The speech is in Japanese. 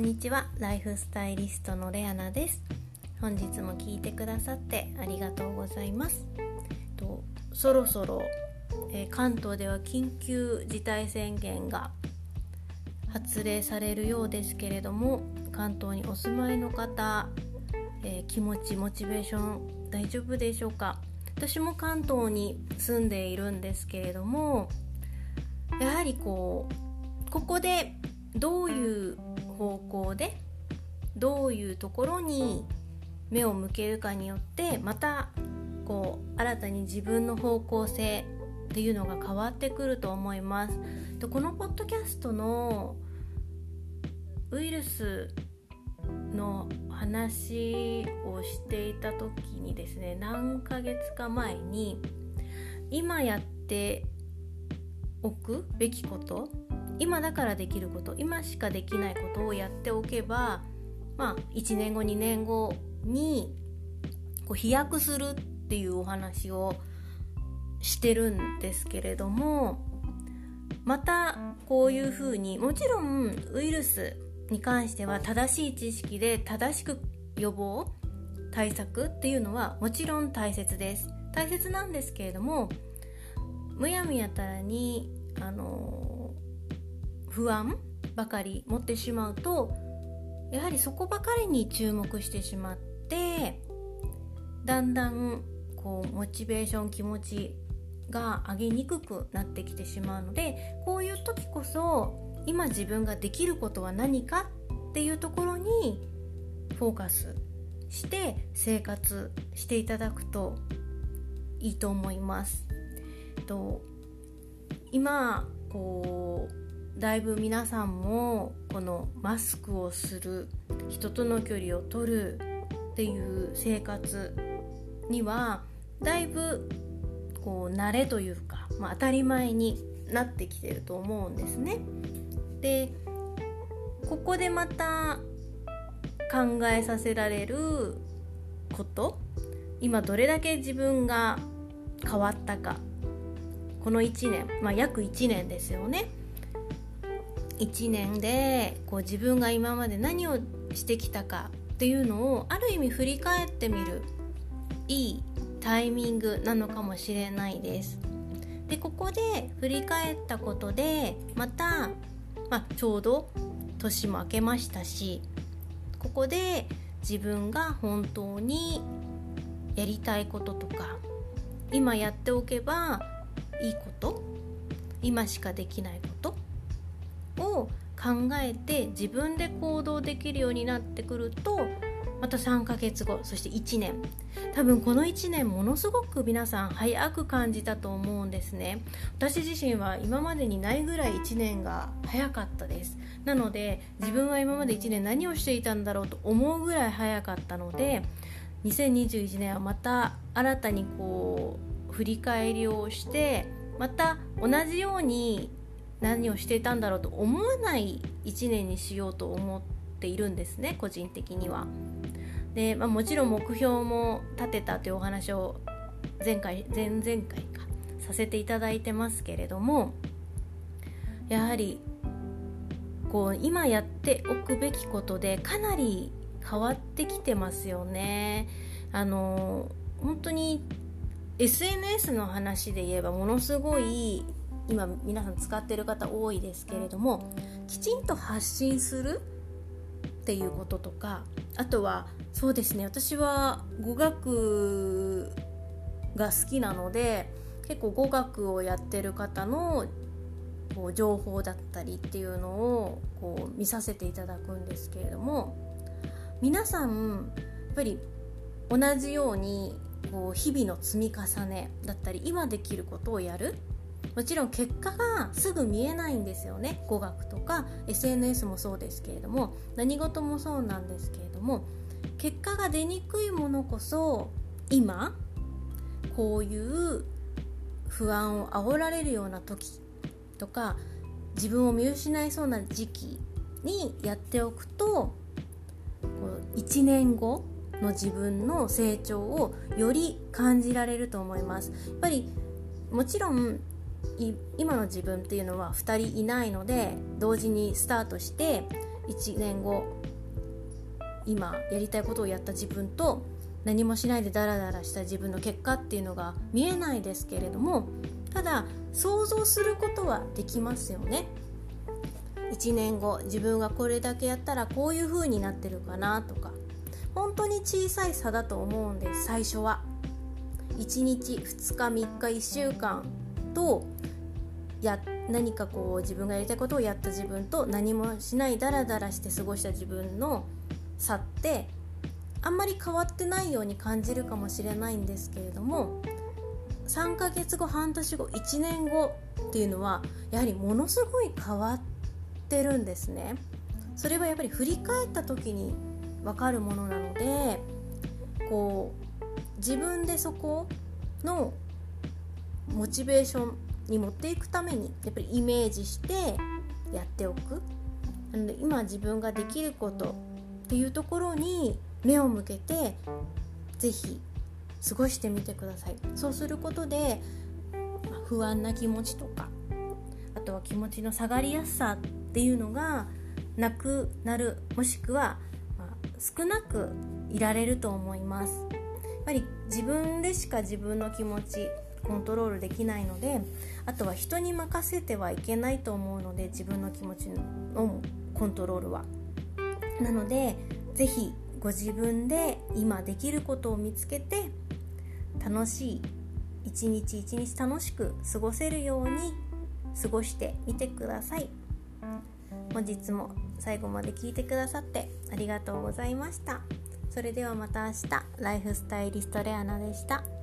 んにちは。ライフスタイリストのレアナです。本日も聞いてくださってありがとうございます。とそろそろ、えー、関東では緊急事態宣言が発令されるようですけれども関東にお住まいの方、えー、気持ちモチベーション大丈夫でしょうか？私も関東に住んでいるんですけれどもやはりこうここでどういう方向でどういうところに目を向けるかによってまたこう新たに自分の方向性っていうのが変わってくると思います。でこのポッドキャストのウイルスの話をしていた時にですね何ヶ月か前に今やっておくべきこと今だからできること今しかできないことをやっておけばまあ1年後2年後にこう飛躍するっていうお話をしてるんですけれどもまたこういうふうにもちろんウイルスに関しては正しい知識で正しく予防対策っていうのはもちろん大切です。大切なんですけれどもむやみやたらにあの不安ばかり持ってしまうとやはりそこばかりに注目してしまってだんだんこうモチベーション気持ちが上げにくくなってきてしまうのでこういう時こそ今自分ができることは何かっていうところにフォーカスして生活していただくといいと思います。と今こうだいぶ皆さんもこのマスクをする人との距離を取るっていう生活にはだいぶこう慣れというか、まあ、当たり前になってきてると思うんですね。でここでまた考えさせられること今どれだけ自分が変わったかこの1年、まあ、約1年ですよね1年でこう自分が今まで何をしてきたかっていうのをある意味振り返ってみるいいタイミングなのかもしれないです。でここで振り返ったことでまた、まあ、ちょうど年も明けましたしここで自分が本当にやりたいこととか今やっておけばいいこと今しかできないことを考えて自分で行動できるようになってくるとまた3ヶ月後そして1年。多分この1年ものすごく皆さん早く感じたと思うんですね。私自身は今までにないぐらい1年が早かったです。なので自分は今まで1年何をしていたんだろうと思うぐらい早かったので2021年はまた新たにこう振り返りをしてまた同じように何をしていたんだろうと思わない1年にしようと思っているんですね個人的には。で、まあ、もちろん目標も立てたというお話を前回前々回かさせていただいてますけれどもやはりこう今やっておくべきことでかなり変わってきてますよね。あの本当に SNS の話で言えばものすごい今皆さん使ってる方多いですけれどもきちんと発信するっていうこととかあとはそうですね私は語学が好きなので結構語学をやってる方のこう情報だったりっていうのをこう見させていただくんですけれども皆さんやっぱり同じようにこう日々の積み重ねだったり今できることをやるもちろん結果がすぐ見えないんですよね語学とか SNS もそうですけれども何事もそうなんですけれども結果が出にくいものこそ今こういう不安を煽られるような時とか自分を見失いそうな時期にやっておくと1年後の自分の成長をより感じられると思います。やっぱりもちろん今の自分っていうのは2人いないので同時にスタートして1年後今やりたいことをやった自分と何もしないでダラダラした自分の結果っていうのが見えないですけれどもただ想像することはできますよね。1年後自分がこれだけやったらこういう風になってるかなとか。本当に小さい差だと思うんです最初は。1日2日3日1週間。とや何かこう自分がやりたいことをやった自分と何もしないダラダラして過ごした自分の差ってあんまり変わってないように感じるかもしれないんですけれども3ヶ月後半年後1年後っていうのはやはりものすごい変わってるんですね。それはやっぱり振り返った時に分かるものなのでこう自分でそこのモチベーションに持っていくためにやっぱりイメージしてやっておく。なので今自分ができることっていうところに目を向けて是非過ごしてみてください。そうすることで不安な気持ちとかあとは気持ちの下がりやすさっていうのがなくなるもしくは、少なくいられると思います。やっぱり自分でしか自分の気持ちコントロールできないのであとは人に任せてはいけないと思うので自分の気持ちのコントロールは。なので是非ご自分で今できることを見つけて楽しい一日一日楽しく過ごせるように過ごしてみてください。本日も最後まで聞いてくださってありがとうございました。それではまた明日ライフスタイリストレアナでした。